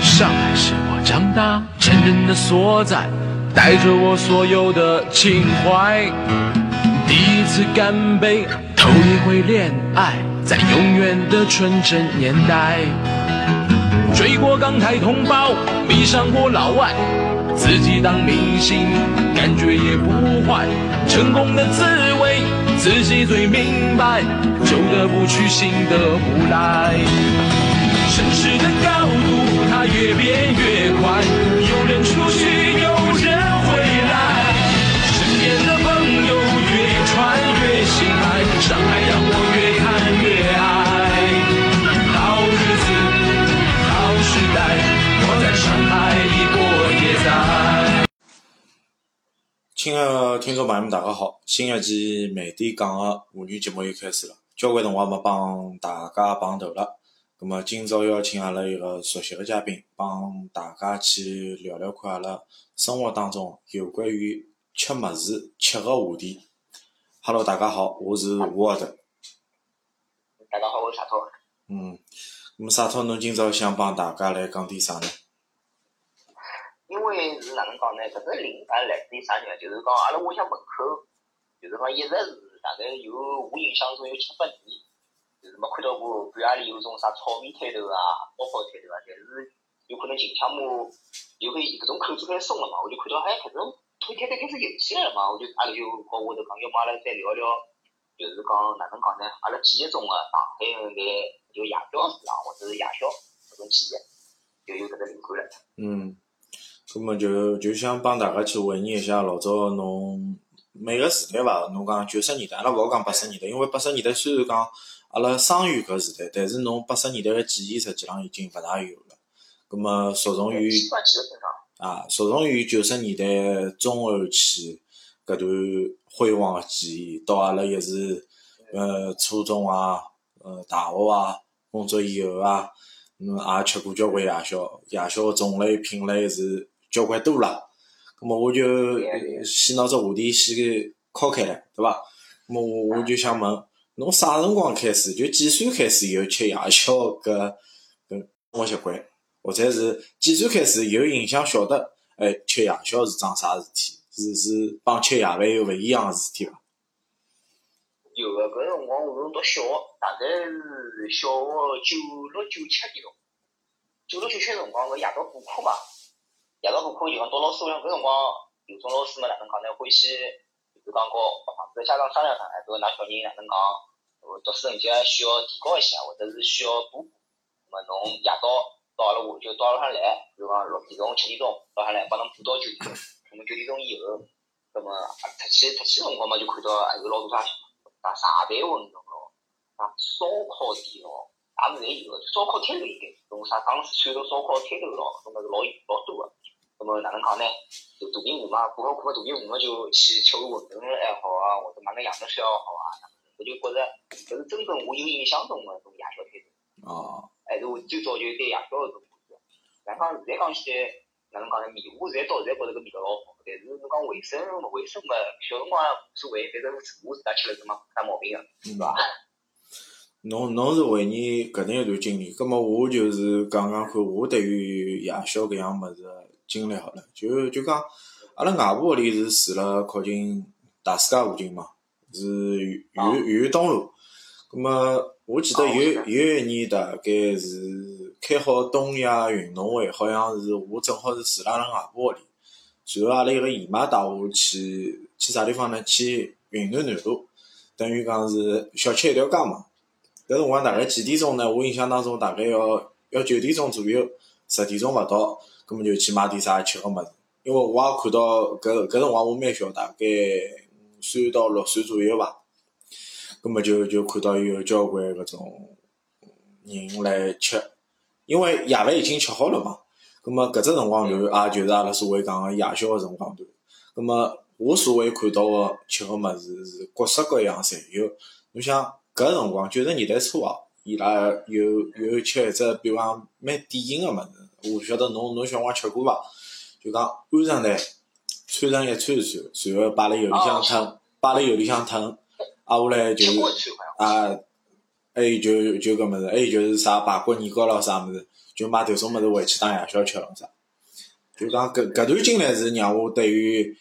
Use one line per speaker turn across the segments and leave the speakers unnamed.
上海是我长大成人的所在，带着我所有的情怀。第一次干杯，头一回恋爱，在永远的纯真年代。追过港台同胞，迷上过老外，自己当明星，感觉也不坏。成功的滋味，自己最明白，旧的不去，新的不来。城市的高度，它越变越宽，
亲爱的听众朋友们，大家好！新一期慢点讲个妇女节目又开始了，交关辰光没帮大家碰头了。咁么今朝邀请阿拉一个熟悉的嘉宾，帮大家去聊聊看阿拉生活当中有关于吃物事、吃个话题。Hello，大家好，我是吴奥德。
大家好，我是沙涛。
嗯，咁么沙涛，侬今朝想帮大家来讲点啥呢？
因为是哪能讲呢？搿个灵感来自于啥呢？就是讲阿拉屋里向门口，就是讲一直是大概有我印象中有七八年，就是没看到过半夜里有种啥炒面摊头啊、烧烤摊头啊。但是有可能近腔嘛，有个搿种口子开始松了嘛，我就看到哎，搿种摊摊头开始有起来了嘛，我就阿拉就和我头讲，要么阿拉再聊聊，就是讲哪能讲呢？阿拉记忆中个上海个眼就夜宵市场或者是夜宵搿种记忆，就有搿个灵感了。
嗯，咁么就就想帮大家去回忆一下老早侬每个时代伐？侬讲九十年代，阿拉勿好讲八十年代，因为八十年代虽然讲阿拉生于搿时代，但是侬八十年代个记忆实际上已经勿大有了。咁么着重于。啊，着重于九十年代中后期搿段辉煌个记忆，到阿拉一时呃初中啊、呃大学啊、工作以后啊，侬也吃过交关夜宵，夜宵个种类品类是交关多啦。咁么我就呃先拿只话题先敲开来，对伐？咁么我我就想问，侬啥辰光开始，就几岁开始有吃夜宵搿搿生活习惯？或者是几岁开始有印象晓得，哎，吃夜宵是桩啥事体？是是帮吃夜饭有勿一样个事体伐？
有个搿辰光我读小学，大概是小学九六九七年钟。九六九七辰光搿夜到补课嘛，夜到补课就讲到老师屋里搿辰光有种老师嘛哪能讲呢？欢喜就是讲和房子家长商量商量，搿㑚小人哪能讲，读书成绩需要提高一下，或者是需要补补。那么侬夜到到阿拉屋就到了上来，比如讲六点钟、七点钟到向来帮侬补到九点钟。那么九点钟以后，那么出去出去辰光嘛就看到还有老多啥啥茶台馄饨咯，啥烧烤店咯，啥物事侪有个，烧烤摊头应该，种啥江苏串肉烧烤摊头咯，搿种物事老老多个。那么哪能讲呢？就肚皮饿嘛，过好过好肚皮饿嘛就去吃碗馄饨还好啊，或者买个羊肉烧也好啊，我就觉着搿是真正我有印象中个种夜宵摊头。
哦，
还是我最早就对夜宵搿种感觉。哪讲现在讲起来，哪能讲呢？面我现在到现在觉着搿味道老好，但是侬讲卫生勿卫生嘛，小辰光也无所谓，反正我自家吃了是没啥毛病个，是伐？
侬侬是回忆搿能一段经历，葛末我就是讲讲看我对于夜宵搿样物事个经历好了。就就讲，阿拉外婆屋里是住辣靠近大世界附近嘛，是豫豫豫东路。葛末我记得有有一年大概是开好东亚运动会，好像是我正好是住辣阿拉外婆屋里，随后阿拉一个姨妈带我去去啥地方呢？去云南南路，等于讲是小吃一条街嘛。搿辰光大概几点钟呢？我印象当中大概要要九点钟左右，十点钟勿到，葛末就去买点啥吃个物事。因为我也看到搿搿辰光我蛮小，大概五岁到六岁左右伐。葛末就就看到有交关搿种人来吃，因为夜饭已经吃好了嘛。葛末搿只辰光段也就是阿拉所谓讲个夜宵个辰光段。葛末我所谓看到个吃个物事是各式各样侪有。侬想搿辰光九十年代初哦，伊拉有有吃一只，比如讲蛮典型个物事，我勿晓得侬侬小辰光吃过伐？就讲鹌鹑蛋穿成一串一串，随后摆辣油里向烫，摆辣油里向腾，挨下来就
吃过一串好像。
啊，还有就就搿物事，还有就是啥排骨年糕咯啥物事，就买迭种物事回去当夜宵吃咯啥。就讲搿搿段经历是让我对于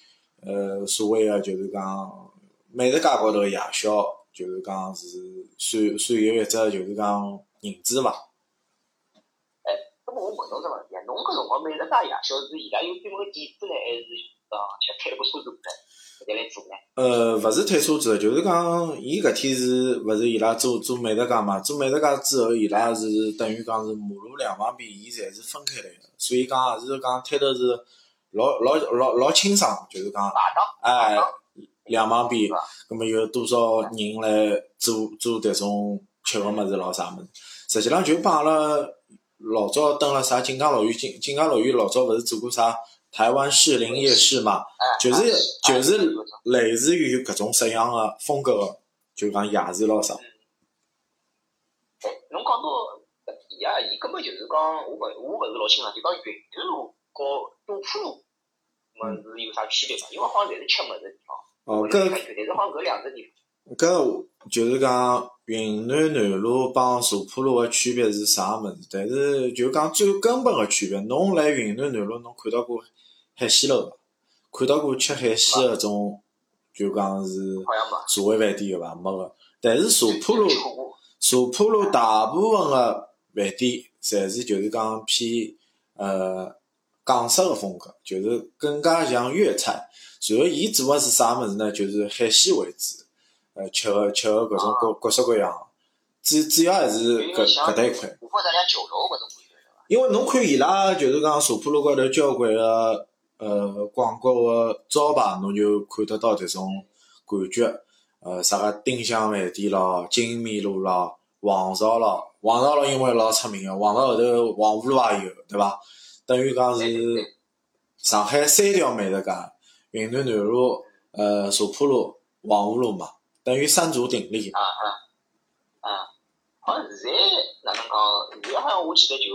呃所谓个就是讲美食界高头个夜宵，就是讲是算算有一只就是讲认知伐。
哎，搿么我问侬只问题啊，侬搿辰光美食界夜宵是伊拉有专门个店子呢，还是讲像开了部车子呢，来做呢？
呃，勿是推车子，就是讲，伊搿天是勿是伊拉做做美食街嘛？做美食街之后，伊拉是等于讲是马路两旁边，伊侪是分开来个，所以讲也是讲摊头是老老老老清爽，就是讲，哎，两旁边？葛末有多少人来做做迭种吃个物事咯啥物事？实际上就帮阿拉老早登了啥锦江乐园，锦锦江乐园老早勿是做过啥台湾士林夜市嘛？
哎，
就是
哎
就是类似于搿种式样个风格个，就讲夜市咯啥。
哎，侬讲到搿点啊，伊根本就是讲，我勿我勿是老清爽，就讲云南路和杜浦路，么是有啥区别伐？因为好像侪是吃物事的地方，
哦，搿
看但是好像搿两只地方，
搿就是讲云南南路帮茶浦路个区别是啥物事？但是就讲最根本个区别，侬来云南南路侬看到过海鲜楼伐？看到过吃海鲜个种，就讲是
好像没。
社会饭店个伐？没个。但是茶浦路。茶浦路大部分个饭店，侪是就是讲偏呃港式个风格，就是更加像粤菜。然后伊做个是啥物事呢？就是海鲜为主，呃，吃个吃个搿种各各式各样。主主要还是搿搿搭一块。因为侬看伊拉就是讲茶铺路高头交关个呃广告个招牌，侬就看得到迭种感觉。呃，啥个丁香饭店咯、金米路咯、黄巢咯，黄巢咯因为老出名个，黄巢后头黄湖路也有，对伐？等于讲是上海三条美食街，云南南路、呃茶铺路、黄湖路嘛，等于三足鼎立。
啊啊啊！好像现在哪能讲？现在好像我记得就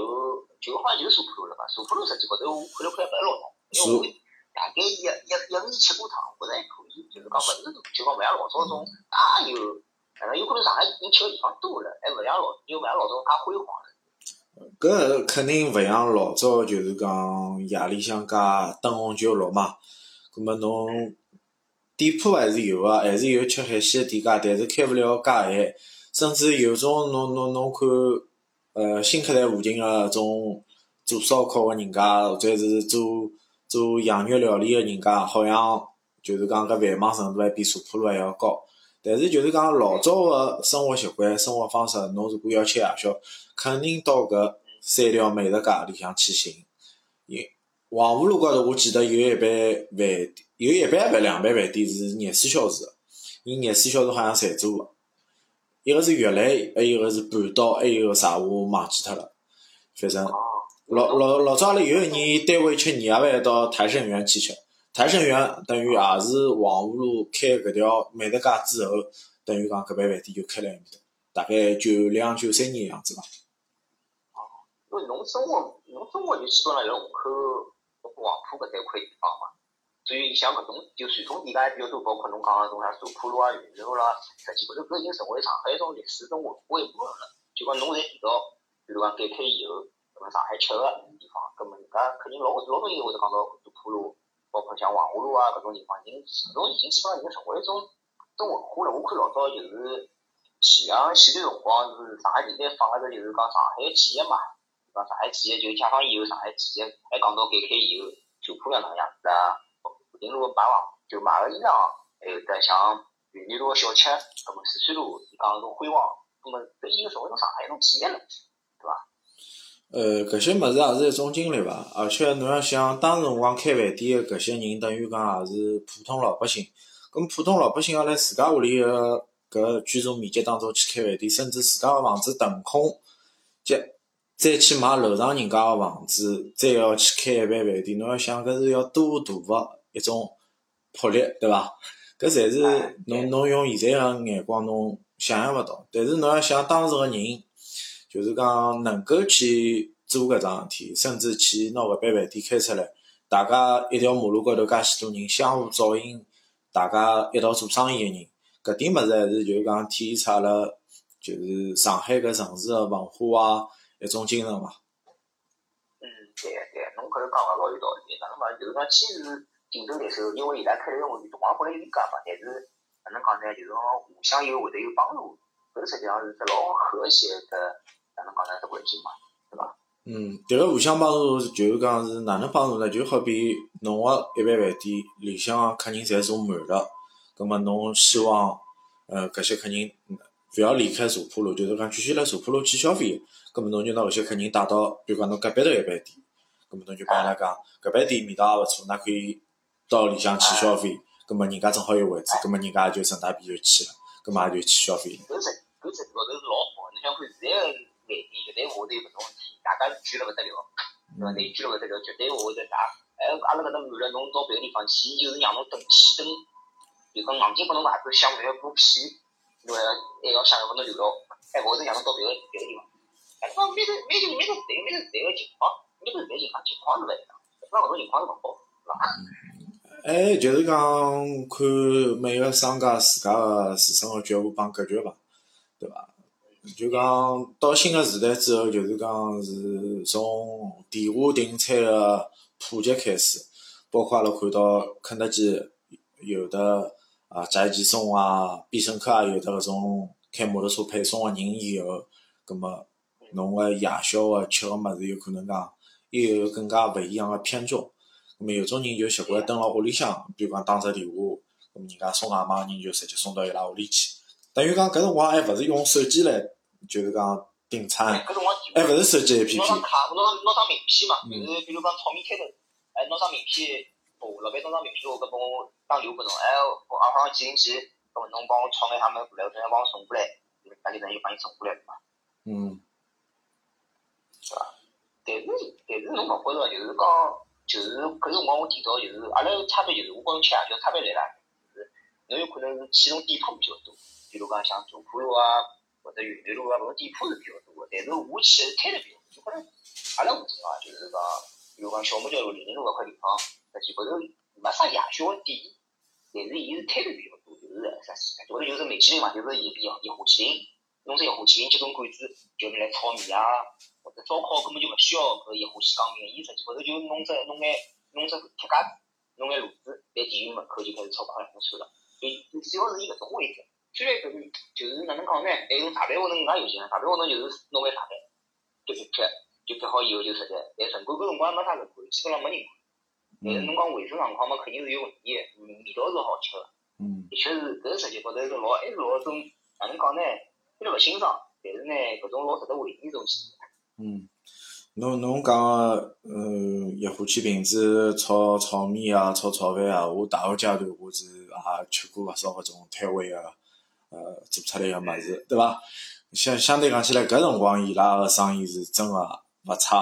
就好像就是茶浦路了吧？茶浦路实际高头我看了看勿老懂，因为我大概一一一年吃过趟，觉着还可以，就是讲勿是就讲勿像老早种介有，可能有可能上海人吃个地方多了，还勿像老又勿像老早介辉煌了。
搿肯定勿像老早，就是讲夜里向加灯红酒绿嘛。葛末侬店铺还是有个，还是有吃海鲜个店家，但是开勿了介晚。甚至有种侬侬侬看，呃，新客站附近个种做烧烤个人家，或者是做做羊肉料理个人家，好像就是讲搿繁忙程度还比茶浦路还要高。但是就是讲老早个生活习惯、生活方式，侬如果要吃夜宵，肯定到搿三条美食街里向去寻。因黄湖路高头，我记得有一爿饭店，有一爿还两爿饭店是廿四小时个，伊廿四小时好像侪做个。一个是悦来，还有一个是半岛，还有个啥我忘记脱了。反正
哦，
老老老早阿拉有一年单位吃年夜饭到台盛园去吃，台盛园等于也是黄湖路开搿条美食街之后，等于讲搿爿饭店就开了埃面搭，大概九两九三年样子伐。
因为侬生活侬生活就基本上辣虹口、黄浦搿搭一块地方嘛。所以像搿种就传统店家比较多，包括侬讲个种啥茶浦路啊、云南路啦，实际高头搿已经成为上海一种历史、一种文化一部分了。就讲侬侪提到，比如讲改开以后，搿么上海吃个地方，搿么人家肯定老老多人会得讲到茶浦路，包括像黄河路啊搿种地方，已经搿种已经基本上已经成为一种一种文化了。我看老早就是前两前段辰光是上海电台放个就是讲上海企业嘛，讲上海企业就解放以后上海企业，还讲到改开以后茶浦哪能样子啊。武定路买房就买个衣裳，还有得像云南路个小吃，葛么四川路伊讲种辉煌，葛么搿已经成为一种上海一种记忆了，对伐？
呃，搿些物事也是一种经历伐，而且侬要想，当时辰光开饭店个搿些人，等于讲也是普通老百姓。咁普通老百姓要辣自家屋里个搿居住面积当中去开饭店，甚至自家个房子腾空，接再去买楼上人家个房子，再要去开一爿饭店，侬要想搿是要多大个一种魄力，对伐？搿侪是侬侬用现在个眼光侬想象勿到，但是侬要想当时个人。就是讲能够去做搿桩事体，甚至去拿搿爿饭店开出来，大家一条马路高头介许多人相互照应，大家一道做生意个人，搿点物事还是就是讲体现出阿拉就是上海搿城市个文化啊，一种精神伐？
嗯，对对，侬搿头讲个老有道理。哪能讲？就是讲，既是竞争对手，因为伊拉开头会比同行本来有点干嘛，但是哪能讲呢？就是讲互相又会得有帮助，搿实际上是只老和谐的，哪能讲呢？只环境嘛，对伐？
嗯，迭个互相帮助就是讲是哪能帮助呢？就好比侬个一般饭店里向客人侪坐满了，葛末侬希望呃搿些客人勿要离开茶铺路，就是讲继续来茶铺路去消费，葛么侬就拿搿些客人带到，比如讲侬隔壁头一爿店，葛么侬就帮伊拉讲搿爿店味道也勿错，㑚可以到里向去消费，葛么人家正好有位置，葛么人家也就顺带便就去了，葛么也就去消费了。
搿只搿只高头是老好个，侬想看现在个饭店，绝对勿会得有搿种事体，大家聚了勿得了，对伐？内聚了勿得了，绝对勿会得啥。哎，阿拉搿搭满了，侬到别个地方去，伊就是让侬等气等，就讲硬劲拨侬牌子想办法过屁，对伐？还要想办法侬留牢，还勿会得让侬到别个别个地方。哎，讲每个每个每个时代每个时代个情况，每个时代情况情况是勿一样，搿搿种情况是勿好，是伐？
哎，就是讲看每个商家自家个自身个觉悟帮格局伐，对伐？就讲到新个时代之后，就是讲是从电话订餐个普及开始，包括阿拉看到肯德基有的啊宅急送啊，必胜客啊有的搿种开摩托车配送个人以后，葛末侬个夜宵个吃个物事有可能讲又有更加勿一样个偏重。咁么有种人就习惯蹲辣屋里向，比如讲打只电话，咁人家送外卖个人就直接送到伊拉屋里去。等于讲搿辰光还勿是用手机来，就是讲订餐，还勿是手机 APP。
张卡，拿张拿张名片嘛，
嗯
就是比如讲炒面开头，哎，拿张名片，哦，老板拿张名片，我搿帮我打电话拨侬，哎，我二号几零几，搿么侬帮我炒眼啥物事过来，我等下帮我送过来，就是大概等于帮伊送过来嘛。
嗯
但是但是侬勿觉着就是讲，就是搿辰光我提到就是阿拉差别就是我跟侬吃夜宵差别来啦，就是侬有可能是去种店铺比较多，比如讲像茶铺路啊或者云南路啊搿种店铺是比较多的，但是我去的摊头比较多，就可能阿拉附近啊就是讲，比如讲小木桥路、林荫路搿块地方，实际高头没啥亚小的店，但是伊是摊头比较多，就是啥啥，或者就是米其林嘛，就是一比一火麒麟，弄只一火麒麟几根管子，叫侬来炒面啊。或者烧烤根本就勿需要搿一火气钢面，伊实际高头就弄只弄眼弄只铁架子，弄眼炉子，在店员门口就开始炒烤了，侬算了。就主要是以搿种为主。虽然搿种就是哪能讲呢？还有茶饭活动更加有劲，茶饭活动就是弄眼茶饭，就撇撇，就撇好以后就直接，但城管搿辰光没啥人管，基本上没人管。但是侬讲卫生状况嘛，肯定是有问题的，嗯味道是好吃个，
嗯
的确是搿实际高头是老还是老种哪能讲呢？虽然勿欣赏，但是呢，搿种老值得回忆种东西。
嗯，侬侬讲个呃一火气瓶子炒炒面啊，炒炒饭啊，我大学阶段我是也吃过勿少搿种摊位个呃做出来个物事，对伐？相相对讲起来，搿辰光伊拉个生意是真个勿差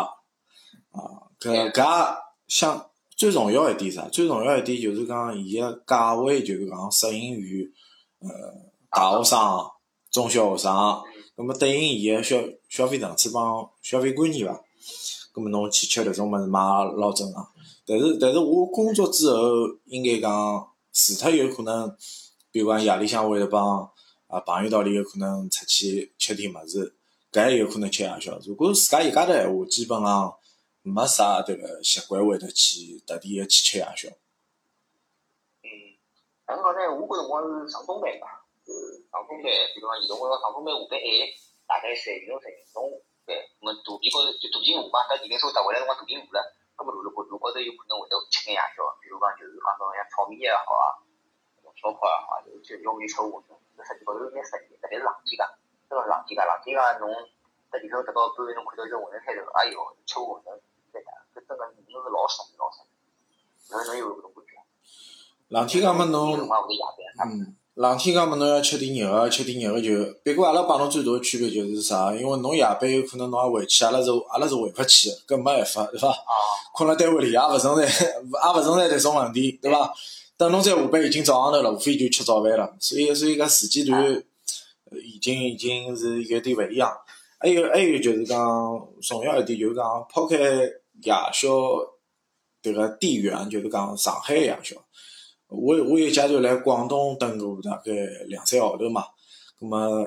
啊。搿搿也相最重要一点啥？最重要一点就是讲伊个价位就是讲适应于呃大学生、中小学生。咁么对应伊个消消费层次帮消费观念伐？咁么侬去吃迭种物事嘛也老正常。但是但是我工作之后，应该讲除脱有可能，比如讲夜里向会得帮啊朋友道里有可能出去吃点物事，搿也有可能吃夜宵。如果自家一家头闲话，基本上没啥迭个习惯会得去特地个去吃夜宵。
嗯，哪能讲呢？我搿辰光是上中班嘛，就是上中班，比如讲移动高头上中班下班晚，大概三点钟十点钟班，咁么肚皮高头就肚皮饿嘛，等电瓶车踏回来辰光肚皮饿了，咁么路路高路高头有可能会得吃眼夜宵，比如讲就是讲种像炒面也好啊，烧烤也好啊，就是要么吃馄饨，搿实际高头蛮适意，特别是冷天介，真个是冷天介，冷天介侬等电瓶车踏到半夜侬看到只馄饨摊头，哎哟，吃馄饨，对的，搿真个人是老适意老适意，侬侬有搿种感觉？
冷天讲么侬嗯，冷天讲么侬要吃点热个，吃点热个就。不过阿拉帮侬最大个区别就是啥？因为侬夜班有可能侬也回去，阿拉是阿拉是回勿去个，搿没办法，对伐？
啊。
困辣单位里也勿存在，也勿存在迭种问题，对伐？等侬再下班已经早上头了，无非就吃早饭了。所以，所以搿时间段呃已经已经是有点勿一样。还有还有就是讲重要一点，就是讲抛开夜宵迭个地缘，就是讲上海夜宵。我我有阶段来广东蹲过大概两三个号头嘛，葛么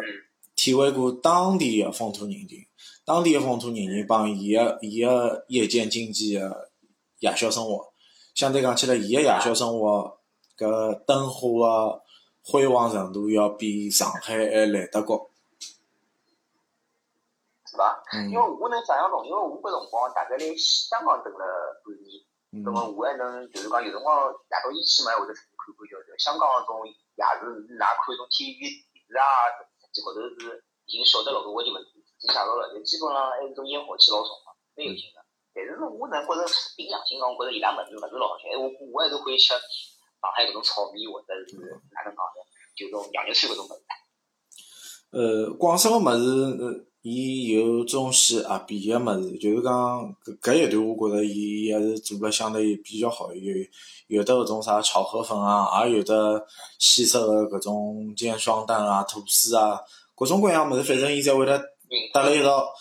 体会过当地个风土人情，当地个风土人情帮伊个伊个夜间经济个夜宵生活，相对讲起来，伊个夜宵生活搿灯火个辉煌程度要比上海还来得高。
是伐？
嗯
因为我能想象中，因为我搿辰光大概辣香港蹲了半年，那么
嗯
我还能就是讲有辰光夜到一起嘛，会得出去看看叫叫香港搿种夜市，㑚看种体育电视啊，实际高头是已经晓得老多我就问题自己介绍了，就基本上还是种烟火气老重嘛，蛮有劲个。但是我能觉着凭良心讲，我觉着伊拉物事勿是老好吃，哎，我我还是会吃上海搿种炒面或者是哪能讲呢，就种羊肉串搿种物事。
呃，广式个物事，呃，伊有中西合璧个物事，就是讲搿搿一段，我觉着伊还是做了相对比较好。有有的搿种啥炒河粉啊，也有的西式个搿种煎双蛋啊、吐司啊，各种各样物事，反正伊侪会得搭辣一道。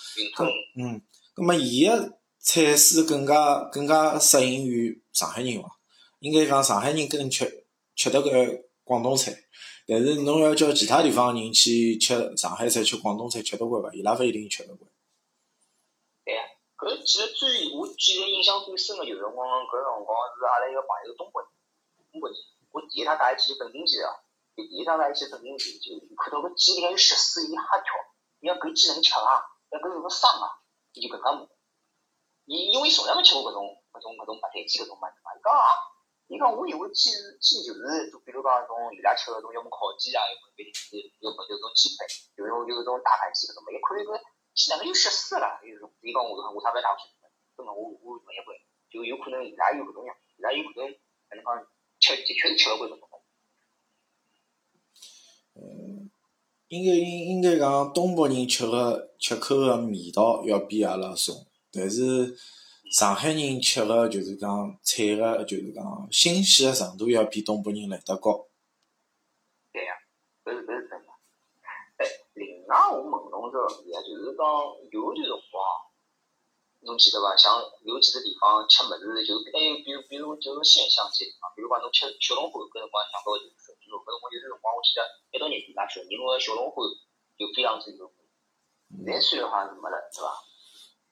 嗯，葛么伊个菜式更加更加适应于上海人伐？应该讲上海人更吃吃得惯广东菜，但是侬要叫其他地方人去吃上海菜、吃广东菜吃得惯伐？伊拉勿一定吃得惯。
对呀。搿其实最我记得印象最深个就是辰光，搿辰光是阿拉一个朋友东北人，东北人，我第一趟带伊去登顶去啊，第一趟带伊去登顶去，就看到搿鸡里有血丝，伊吓跳，伊讲搿鸡能吃啊？那搿是个伤啊？伊就搿能问。伊因为从来没吃过搿种搿种搿种白菜鸡搿种物事嘛，伊讲啊，伊讲我以为鸡是鸡就是就比如讲种伊拉吃搿种要么烤鸡啊，要么别的要么就种鸡排，有种有种大盘鸡搿种嘛，一看伊搿鸡哪能有血丝啦？伊说伊讲我我啥勿要带我去，根本我我问一问，就有可能伊拉有搿种样，伊拉有可能哪能讲吃的确是吃勿惯搿种东西。
应该应应该讲东北人吃个吃口个味道要比阿拉重，但是上海人吃个就是讲菜个就是讲新鲜个程度要比东北人来得高。
对呀、搿是搿是真个。哎，另外我问侬只问题啊，就是讲有段辰光，侬记得伐？像有几个地方吃物事，就还有比如比如就是现象级地方，比如讲侬吃小龙虾，搿辰光想到就是说，搿辰光有段辰光我记得一到年底嘛，顺宁个小龙虾就非常之有名。现在虽然好像是没了，是伐？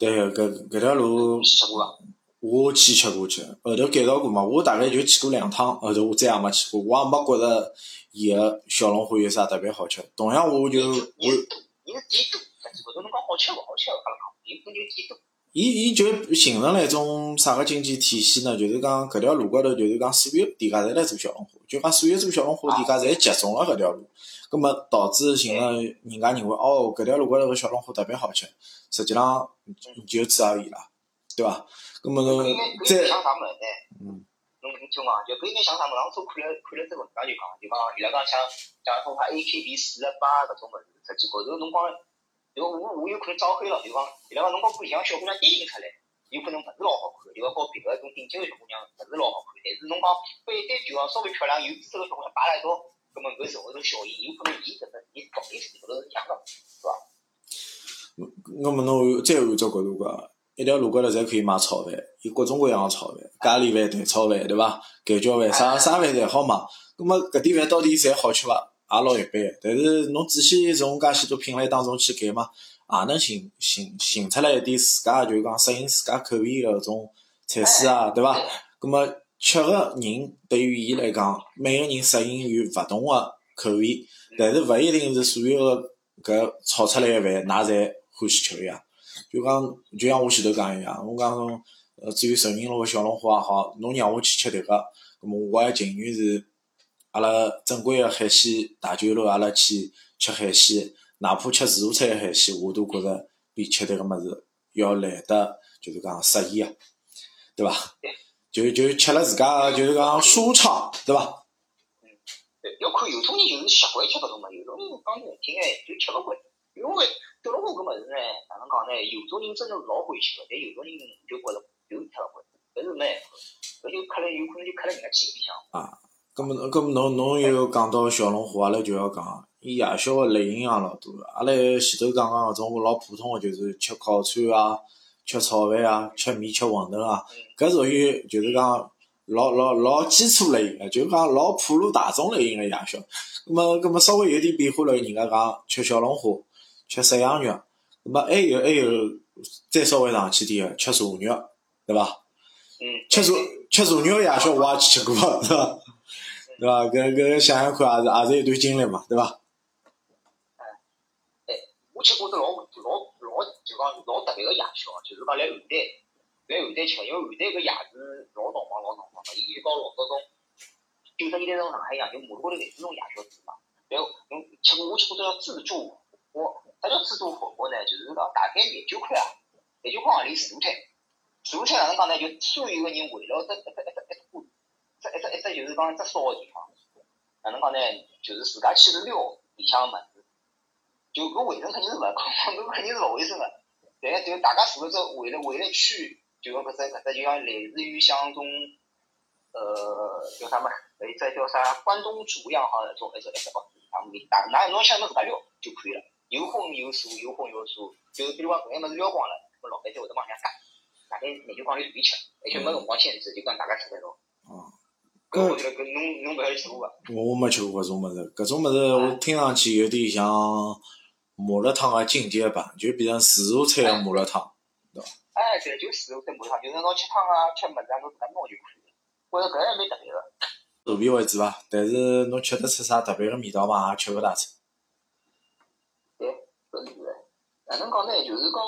对，搿搿条路
你去吃过伐？
我去吃过去，后头改造过嘛，我大概就去过两趟，后头我再也没去过，我也没觉着伊个小龙虾有啥特别好吃。同样，我就
伊
我
是伊是第一多，实际高头侬讲好吃勿好吃，阿拉讲，有可能就第一多。
伊伊就形成了一种啥个经济体系呢？就是讲搿条路高头，就是讲所有店家侪来做小龙虾，就讲所有做小龙虾店家侪集中了搿条路，葛末导致形成人家认为哦搿条路高头个小龙虾特别好吃，实际上你就只而已啦，对伐？葛末侬再
像啥物事呢？
嗯
侬侬听讲，就搿应该像啥物事？当初看了看了只文章就讲，就讲伊拉讲像像种啥 AKB 四十八搿种物事，实际高头侬讲，就我我有可能招黑了，就讲伊拉讲侬讲看像小姑娘点映出来，有可能勿是老好看，就讲和别个种顶级个小姑娘勿是老好看，但是侬讲反对就讲稍微漂亮有姿色个小姑娘摆辣一道，葛末搿社会种效应，有可能伊搿个伊道理是高头是一样个，是伐？
我么侬再换只角度讲，一条路高头侪可以买炒饭，有各种各样个炒饭，咖喱饭、蛋炒饭，对伐？盖浇饭，啥啥饭侪好买。葛么搿点饭到底侪好吃伐？也老一般个。但是侬仔细从介许多品类当中去拣嘛，也能寻寻寻出来一点自家就是讲适应自家口味个搿种菜式啊，对伐？葛么吃个人对于伊来讲，每个人适应于勿同个口味，但是勿一定是所有个搿炒出来个饭，㑚侪欢喜吃个呀。就讲，就像我前头讲一样，我讲侬，呃，至于寿宁路个小龙虾也好，侬让我去吃迭个，葛末我还情愿是阿拉正规个海鲜大酒楼，阿拉去吃海鲜，哪怕吃自助餐个海鲜，我都觉着比吃迭个物事要来得就是讲适意啊，对伐？就就吃了自家就是讲舒畅，对伐？
对，要看有种人就是习惯吃搿种物事，有种人讲难听哎，就吃勿惯。因为小龙虾搿物事呢，哪能讲呢？有种人真的是老欢喜个，但有种人就觉着就是吃勿惯，搿是没办法，搿就刻了有可能就刻了人家基因里向。
咁么，咁么侬侬又讲到小龙虾，阿拉就要讲，伊夜宵个类型也老多个。阿拉前头讲讲搿种老普通个，就是吃烤串啊、吃炒饭啊、吃面、吃馄饨啊，搿属于就是讲老老老基础类型个，就是讲老普罗大众类型个夜宵。咁么，咁么稍微有点变化了，人家讲吃小龙虾，吃涮羊肉，那么还有还有再稍微上去点个吃蛇肉，对伐？
嗯，
吃蛇吃蛇肉夜宵我也去吃过，对伐？对伐？搿搿想想看，也是也是一段经历嘛，对吧？
哎，我吃过只老老老就讲老特别个夜宵，就是讲来邯郸，来邯郸吃，因为邯郸搿夜市老闹忙老闹忙个，伊就讲老早种九十年代从上海一样，就马路高头侪是种夜宵店嘛。然后侬吃过我吃过只叫自助火锅，啥叫自助火锅呢？就是讲大概廿九块啊，廿九块行钿自助餐。自助餐哪能讲呢？就所有个人围了 一只一只一一锅，只一只一只就是讲一只烧个地方。哪能讲呢？就是自家去撩里向个物事，就搿卫生肯定是勿可能，搿肯定是勿卫生个。但就大家坐了只围了围了一区，就讲搿只搿只就像类似于像种呃叫啥么？搿一只叫啥关东煮一样好像种一只一只哦，啊没大，那侬想侬自家撩就可以了，有荤有素，有荤有素，就比如讲搿眼物事撩光了，咾老板就会得往下加，大概廿九块钿随便吃，而且没辰光限制，就讲大家吃得到。
哦，
搿我觉得搿侬侬勿要去吃过伐？
我没吃过搿种物事，搿种物事我听上去有点像麻辣烫个进阶版，就变成自助餐个麻辣烫。
哎，对，就自助餐麻辣烫，就是侬吃汤啊、吃物事啊，侬自家拿就可以了。我觉着搿还蛮特别个。
肚皮为主伐，但是侬吃得出啥特别个味道伐？也吃勿大出。
对，搿是的。哪能讲呢？就是讲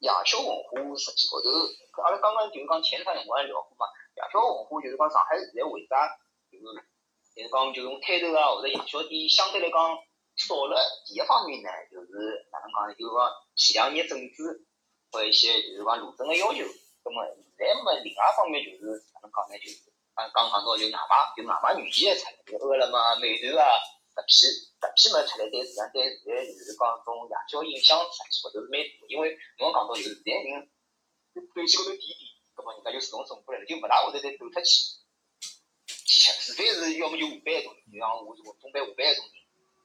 夜宵文化实际高头，阿拉刚刚就是讲前段辰光也聊过嘛。夜宵文化就是讲上海现在为啥就是就是讲就用摊头啊或者夜宵店相对来讲少了？第一方面呢，就是哪能讲？就是讲前两年政治和一些就是讲路政个要求。那么现在么另外一方面就是哪能讲呢？就是刚刚讲到就外卖，就外卖软件出来，就饿了么、美团啊。搿批搿批物出来，对实际上对现在就是讲种夜宵影响实际高头是蛮大，因为侬讲到就是现在人手机高头点点，葛末人家就自动送过来了，就勿大会得再走出去，除非是要么就下班种人，就像我我中班下班一种人，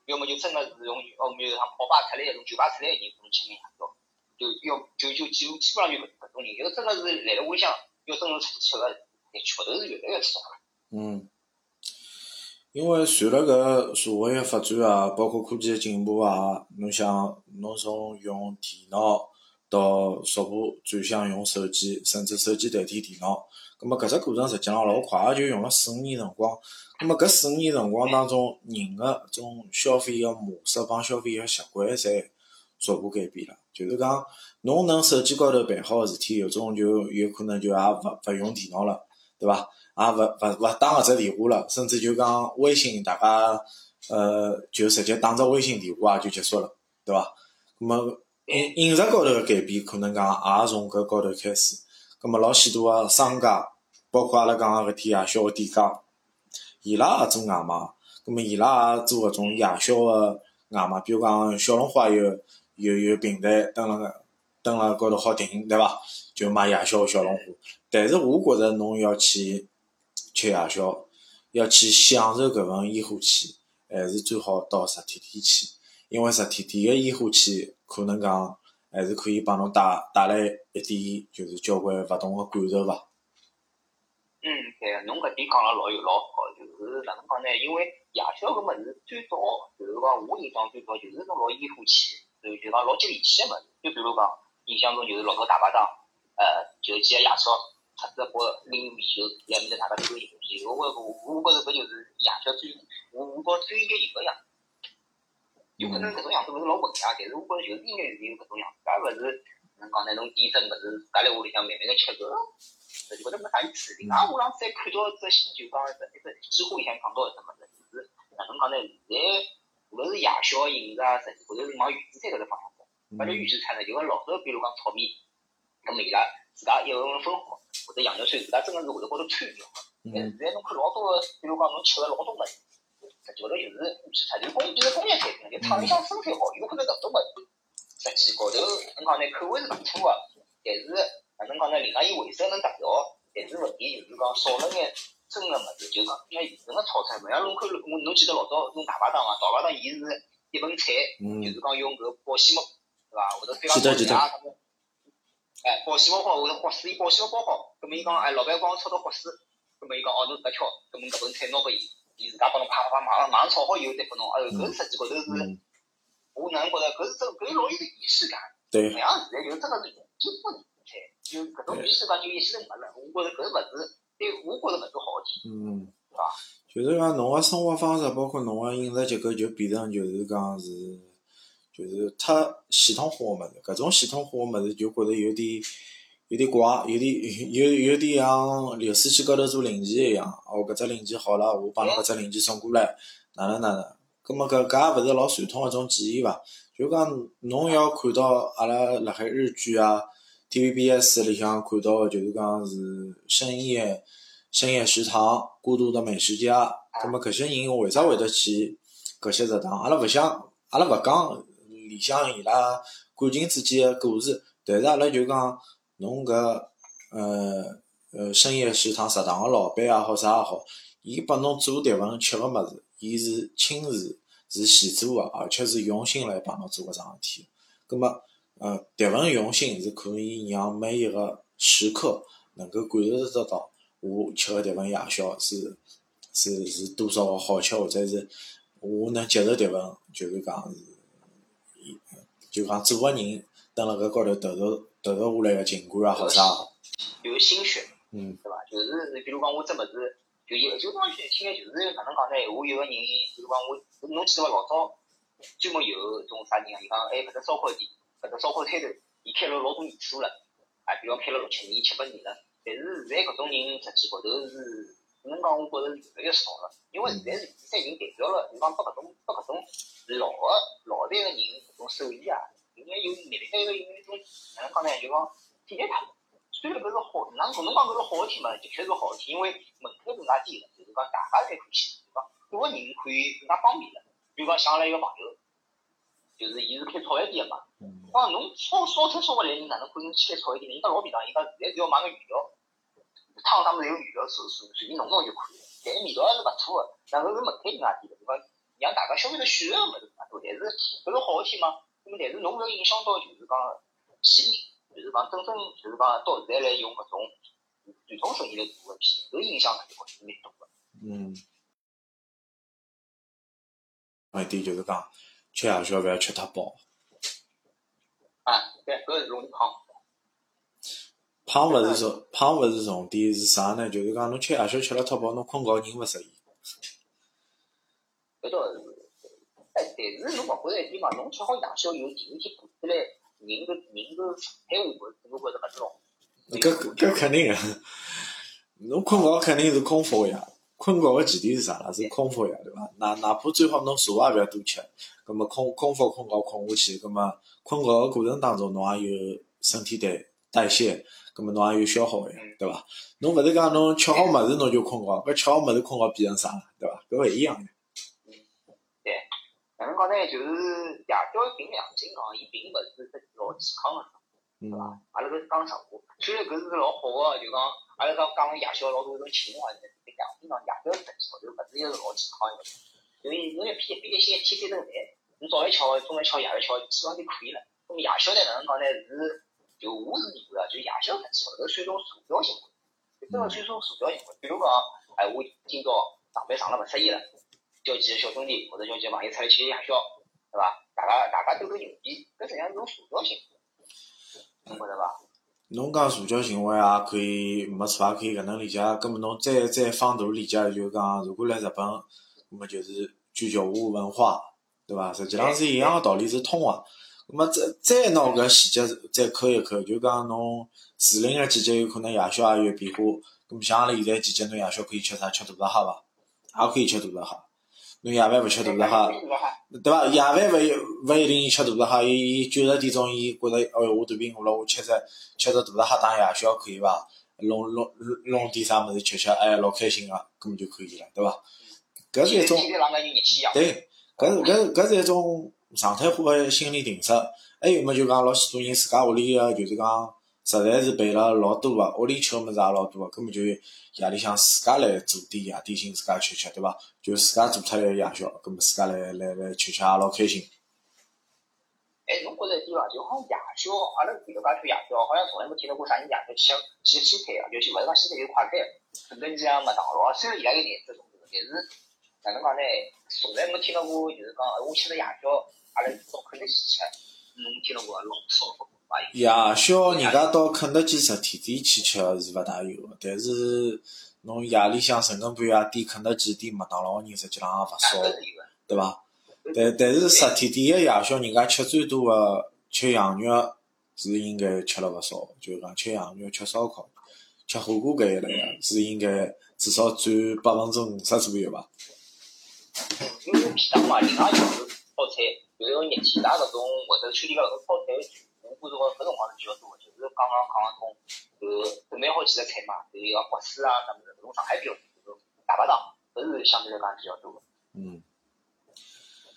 要么就真个是从澳门上跑吧出来一种酒吧出来个人，可能吃眼夜宵，就要就就基基本上就搿搿种人，要真个是来了屋里向要真正出去吃个，确头是越来越少了。
嗯，因为随着搿社会个发展啊，包括科技个进步啊，侬想侬从用电脑到逐步转向用手机，甚至手机代替电脑，葛末搿只过程实际上老快，也就用了四五年辰光。葛末搿四五年辰光当中，人个种消费个模式帮消费个习惯侪逐步改变了。就是讲，侬能手机高头办好个事体，有种就有可能就也勿勿用电脑了，对伐？也勿勿勿打搿只电话了，甚至就讲微信，大家呃就直接打只微信电话也就结束了，对伐？咁么饮饮食高头个改变，可能讲也从搿高头开始。咁么老许多个商家，包括阿拉讲个搿天夜宵个店家，伊拉也做外卖，咁么伊拉也做搿种夜宵个外卖，比如讲小龙虾有有有平台登了个登了高头好订，对伐？就卖夜宵个小龙虾。但是我觉着侬要去吃夜宵，要去享受搿份烟火气，还是最好到实体店去，因为实体店个烟火气可能讲还是可以帮侬带带来一点就是交关勿同个感受伐。
嗯，对，侬搿点讲了老有老好，就是哪能讲呢？因为夜宵搿物事最早就是讲我印象最早就是种老烟火气，就就讲老接地气个物事。就比如讲，印象中就是老早大排档，呃，就几个夜宵，出只锅拎米酒，辣面头大家都有饮酒。我我我觉着搿就是夜宵最我我觉最应该有个样。有可能搿种样子勿是老文雅，但是我觉着就是应该是有搿种样子，而勿是哪能讲呢？侬点只物事自家辣屋里向慢慢个吃搿。实际高头没啥意思。另外，我上次还看到一只就讲一只一只知乎里向讲到一只物事，就是哪能讲呢？现在无论是夜宵饮食啊，实际高头是往预制菜搿只方向走。啥叫预制菜呢？就讲老早，比如讲炒面，搿么伊拉自家一份份分好，或者羊肉串，自家真个是会得高头掺料个。但现在侬看老多个，比如讲侬吃个老多物事，实际高头就是预制菜，就是工就是工业产品，就厂里向生产好，有可能搿种物事，实际高头哪能讲呢？口味是勿错个，但是。哪能讲呢？另外，伊卫生能达到，但是问题就是讲少了眼真个物事，就讲因为现成个炒菜嘛。像侬看，我侬记得老早种大排档啊，大排档伊是一盆菜，就是讲用搿保鲜膜，对伐？或者对方炒鸭，哎，保鲜膜好，或者活水，保鲜膜包好。葛末伊讲，哎，老板帮我炒到活水，葛末伊讲，哦，侬自家挑，葛末搿盆菜拿拨伊，伊自家帮侬啪啪啪马上马上炒好以后再拨侬。哎哟，搿实际高头是我哪能觉着搿是真搿是老有仪式感。
对
勿，像现在就真个是用尽不能菜，就搿种仪式感就一记头没了。我觉着搿物事对我觉着勿是好事体。
嗯就是讲侬个生活方式，包括侬个饮食结构，就变成就是讲是，就是太系统化个物事。搿种系统化个物事，就觉着有点有点怪，有点有有点像流水线高头做零件一样。哦，搿只零件好了，我帮侬搿只零件送过来，哪能哪能？葛末搿搿也勿是老传统个一种记忆伐？就讲侬要看到阿拉辣海日剧啊、TVBS 里向看到个，就是讲是深夜深夜食堂、孤独的美食家，葛末搿些人为啥会得去搿些食堂？阿拉勿想，阿拉勿讲里向伊拉感情之间个故事，但是阿拉就讲侬搿呃呃深夜食堂食堂个老板也好啥也好，伊拨侬做迭份吃个物事，伊是亲自是现做个，而且是用心来帮侬做搿桩事体。葛末呃，迭份用心是可以让每一个食客能够感受得到，我吃个迭份夜宵是是是多少个好吃，或者是我能接受迭份，就是讲是，伊就讲做个人蹲辣搿高头投入投入下来个情感啊好啥
有心血，
嗯
对伐？就是比如讲我只物事，就有就讲听起来就是哪能讲呢？我有个人，比如讲我，侬记得伐？老早专门有种啥人啊？伊讲哎，搿只烧烤店，搿只烧烤摊头，伊开了老多年数了，啊，比如讲开了六七年、七八年了。但是现在搿种人实际高头是，哪能讲？我觉着是越来越少了，因为现在是现在已经代表了，就讲拨搿种拨搿种老个老代个人搿种手艺啊，应该有面临到一个有一种哪能讲呢？就讲体验他。虽然搿是好，哪能侬讲搿是好事体嘛？的确是好事体，因为门槛更加低了，就是讲大家侪可以去，对伐？各个人可以更加方便了。比如讲，想阿拉一个朋友，就是伊是开炒饭店个嘛。
嗯
我讲侬烧烧菜烧勿来，你哪能可能去开炒饭店呢？伊讲老便当，伊讲现在只要买个原料，汤上面有原料，随随随便弄弄就可以了。但是味道还是勿错的，然后是门槛更加低了，对伐？让大家消费者选择个物事更加多，但是搿是好事体嘛？那么但是侬勿要影响到就是讲前人。就是讲真正就是讲到现在来用搿种传统生意来做个事，搿影响肯定会是蛮大个。
嗯。还有一点就是讲，吃夜宵勿要吃太饱，
啊，对，搿是容易胖。
胖勿是重胖勿是重点，是啥呢？就是讲侬吃夜宵吃了太饱，侬困觉人勿适意。
搿倒是，哎，但是侬勿觉着一点嘛？侬吃好夜宵以后，第二天爬起来，人个人个状态下我我觉着勿是老。
搿搿搿肯定个，侬困觉肯定是空腹个呀。困觉个前提是啥啦？是空腹呀，对伐？哪哪怕最好侬茶也勿要多吃，葛末空空腹困觉困下去，葛末困觉个过程当中侬也有身体代代谢，葛末侬也有消耗个呀，对伐？侬勿是讲侬吃好物事侬就困觉，搿吃好物事困觉变成啥了，对伐？搿勿一样个。
哪能讲呢？就是夜宵凭良心讲，伊并勿是只老健康个。
嗯
对伐？阿拉搿是讲实话，虽然搿是老好个，就讲阿拉讲讲个夜宵老多种情怀，但是凭良心讲，夜宵实际高头勿是一个老健康个。因为侬一偏一一星期天三顿饭，侬早一吃，中饭吃，夜一吃，基本上就可以了。那么夜宵呢，哪能讲呢？是就我是认为啊，就夜宵实际高头算一种社交行为，就真个算一种社交行为。比如讲，哎，我今朝上班上了勿适意了，叫几个小兄弟或者叫几个朋友出来吃夜宵，对伐？大家大家斗斗牛逼，搿实际上是一种社交行为。侬觉着伐？
侬讲社交行为也可以，没错也可以搿能理解。葛末侬再再放大理解，就讲，如果来日本，葛末就是居酒屋文化，对伐？实际上是一样个道理，是通个。葛末再再拿搿细节再抠一抠，就讲侬时令个季节有可能夜宵也有变化。葛末像阿拉现在季节，侬夜宵可以吃啥？吃大闸蟹伐？也可以吃大闸蟹。侬夜饭勿吃大闸蟹，对伐？夜饭勿一勿一定吃大闸蟹，伊伊九十点钟，伊觉着，哎哟，我肚皮饿了，我吃只吃只大闸蟹当夜宵可以伐？弄弄弄点啥物事吃吃，哎，老开心个，搿么就可以了，对伐？搿是一种。对，搿是搿是搿是一种常态化个心理定式。还有么就讲老许多人自家屋里个就是讲，实在是备了老多个，屋里吃个物事也老多个，根本就夜里向自家来做点夜点心，自家吃吃，对伐？就自家做出来个夜宵，根本自家来来来吃吃也老开心。
哎，侬觉着一点伐？就好像夜宵，阿拉搿家吃夜宵，好像从来没听到过啥人夜宵吃吃西餐啊，就是勿是讲西餐就是快餐，肯德基啊、麦当劳啊，虽然伊拉有颜色种但是哪能讲呢？从来没听到过，就是讲我吃了夜宵，阿拉到客
夜宵人家到肯德基实体店去吃是勿大有个，但是侬夜里向深更半夜点肯德基、点麦当劳个人实际上也勿少。对伐？但但是实体店个夜宵，人家吃最多个吃羊肉是应该吃了勿少，就是讲吃羊肉、吃烧烤、吃火锅搿一类个是应该至少占百分之五十左右伐？
因为平常嘛，人家就是炒菜，就是种热气大搿种或者秋天搿种泡菜，我觉着搿辰光是比较多的，就是刚刚讲个种，就是准备好几个菜嘛，就是要国师啊什么的，搿种上海比较多，就是大排档，搿是相对来讲比较多的。
嗯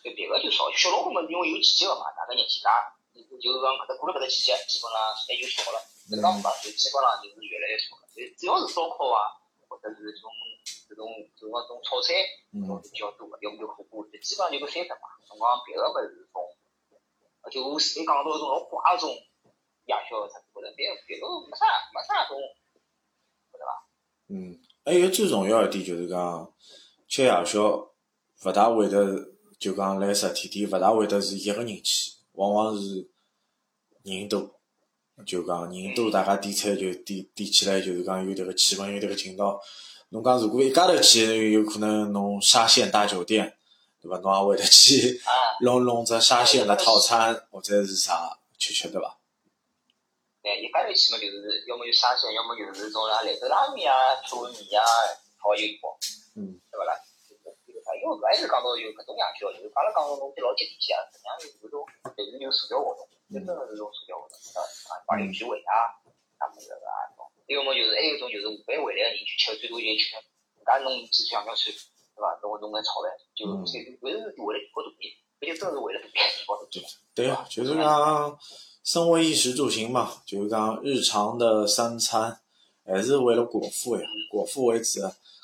就别个就少，小老虎们因为有季节个嘛，大概热气大，就就是讲搿搭过了搿只季节，基本上菜就少了。搿就基本上就是越来越少了。所以只要是烧烤啊，或者是这种这种这种这种炒菜，搿种是比较多个，要么就火锅，就基本上就搿三只嘛。辰光别个物事种，就我前头讲到种老怪种夜宵啥子，或者别别个没啥没啥种，晓得伐？
嗯，还有最重要一点就是讲，吃夜宵勿大会得就讲来实体店，勿大会得是一个人去，往往是人多。就讲人多，大家点菜就点点起来，就是讲有迭个气氛，有迭个劲道。侬讲如果一家头去，有可能侬沙县大酒店，对伐？侬也会得去
啊，
弄弄只沙县个套餐，或者是啥吃吃，对伐？
对，一般头去嘛，就是要么就沙县，要么就是种啥兰州拉面啊、炒面啊、炒油包，
嗯，
对伐啦？因为搿还是讲到就搿种夜宵，就是阿拉讲侬去老接地气啊，实际上就是搿种，但是有社交活动，真正是种社交活动，啊，帮邻居会啊，啥物事个啊种。要么就是还有一种就是下班回来个人去吃，最多就吃，自家弄几串羊肉串，对伐？弄弄眼炒饭，就搿是为了提高肚皮，搿就真是为了肚皮提高肚皮。
对啊，就是讲生活衣食住行嘛，就是讲日常的三餐，还是为了果腹呀，果腹为主。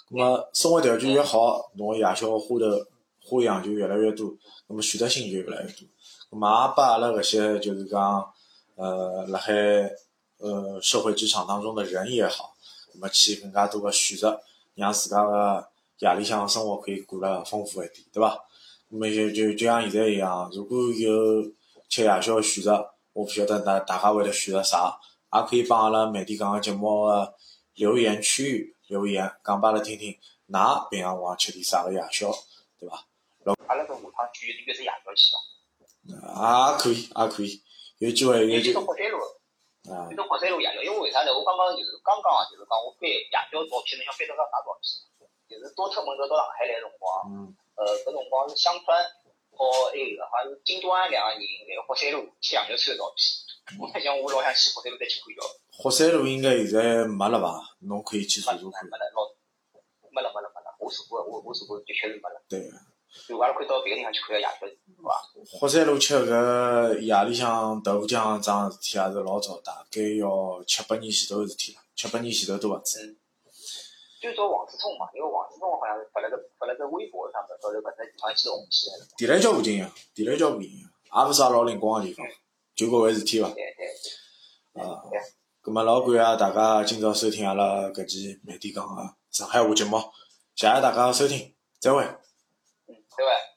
那么生活条件越好，侬夜宵花的花样就越来越多，那么选择性就越来越多。那么也拨阿拉搿些就是讲，呃，辣海呃社会职场当中的人也好，那么去更加多的选择，让自家个夜里向生活可以过得丰富一点，对伐？那么就就就像现在一样，如果有吃夜宵的选择，我不晓得大大家会得选择啥，也可以帮阿拉每天讲个节目个留言区域留言，讲拨阿拉听听，㑚平常辰光吃点啥个夜宵，对伐？
阿拉搿下趟去约只夜宵去伐？
也可以，也可以，有机会有
有
机
种火山路，
啊
有，种火山路夜宵，因为为啥呢？我刚刚就是刚刚啊，就是讲我翻夜宵照片，侬想翻到啥照片？就是多特蒙德到上海来个辰光，
嗯，
呃，搿辰光是香川和埃个好像是金端两个人来火山路吃羊肉串个照片。我在想，我老想去霍山路再去看一瞧。
火山路应该现在没了吧？侬可以去查查看
没。了，老没了没了没了，我查过，我我查过，的确是没了。
对，
就阿拉可以到别个地方去看个夜宵，是伐？
霍山路吃搿夜里向豆腐浆桩事体也是老早，大概要七八年前头个事体了，七八年前头都勿止。
最早王思聪嘛，因为王思聪好像是发了个发了个微博上面，到时候搿只地方去红起来了。
地雷桥附近呀，地雷桥附近呀，也勿是啥老灵光个地方，就搿回事体伐？
对对
啊
对。
咁么老感谢大家今朝收听阿拉搿期慢点讲个上海话节目，谢谢大家收听，再会。
嗯，对伐？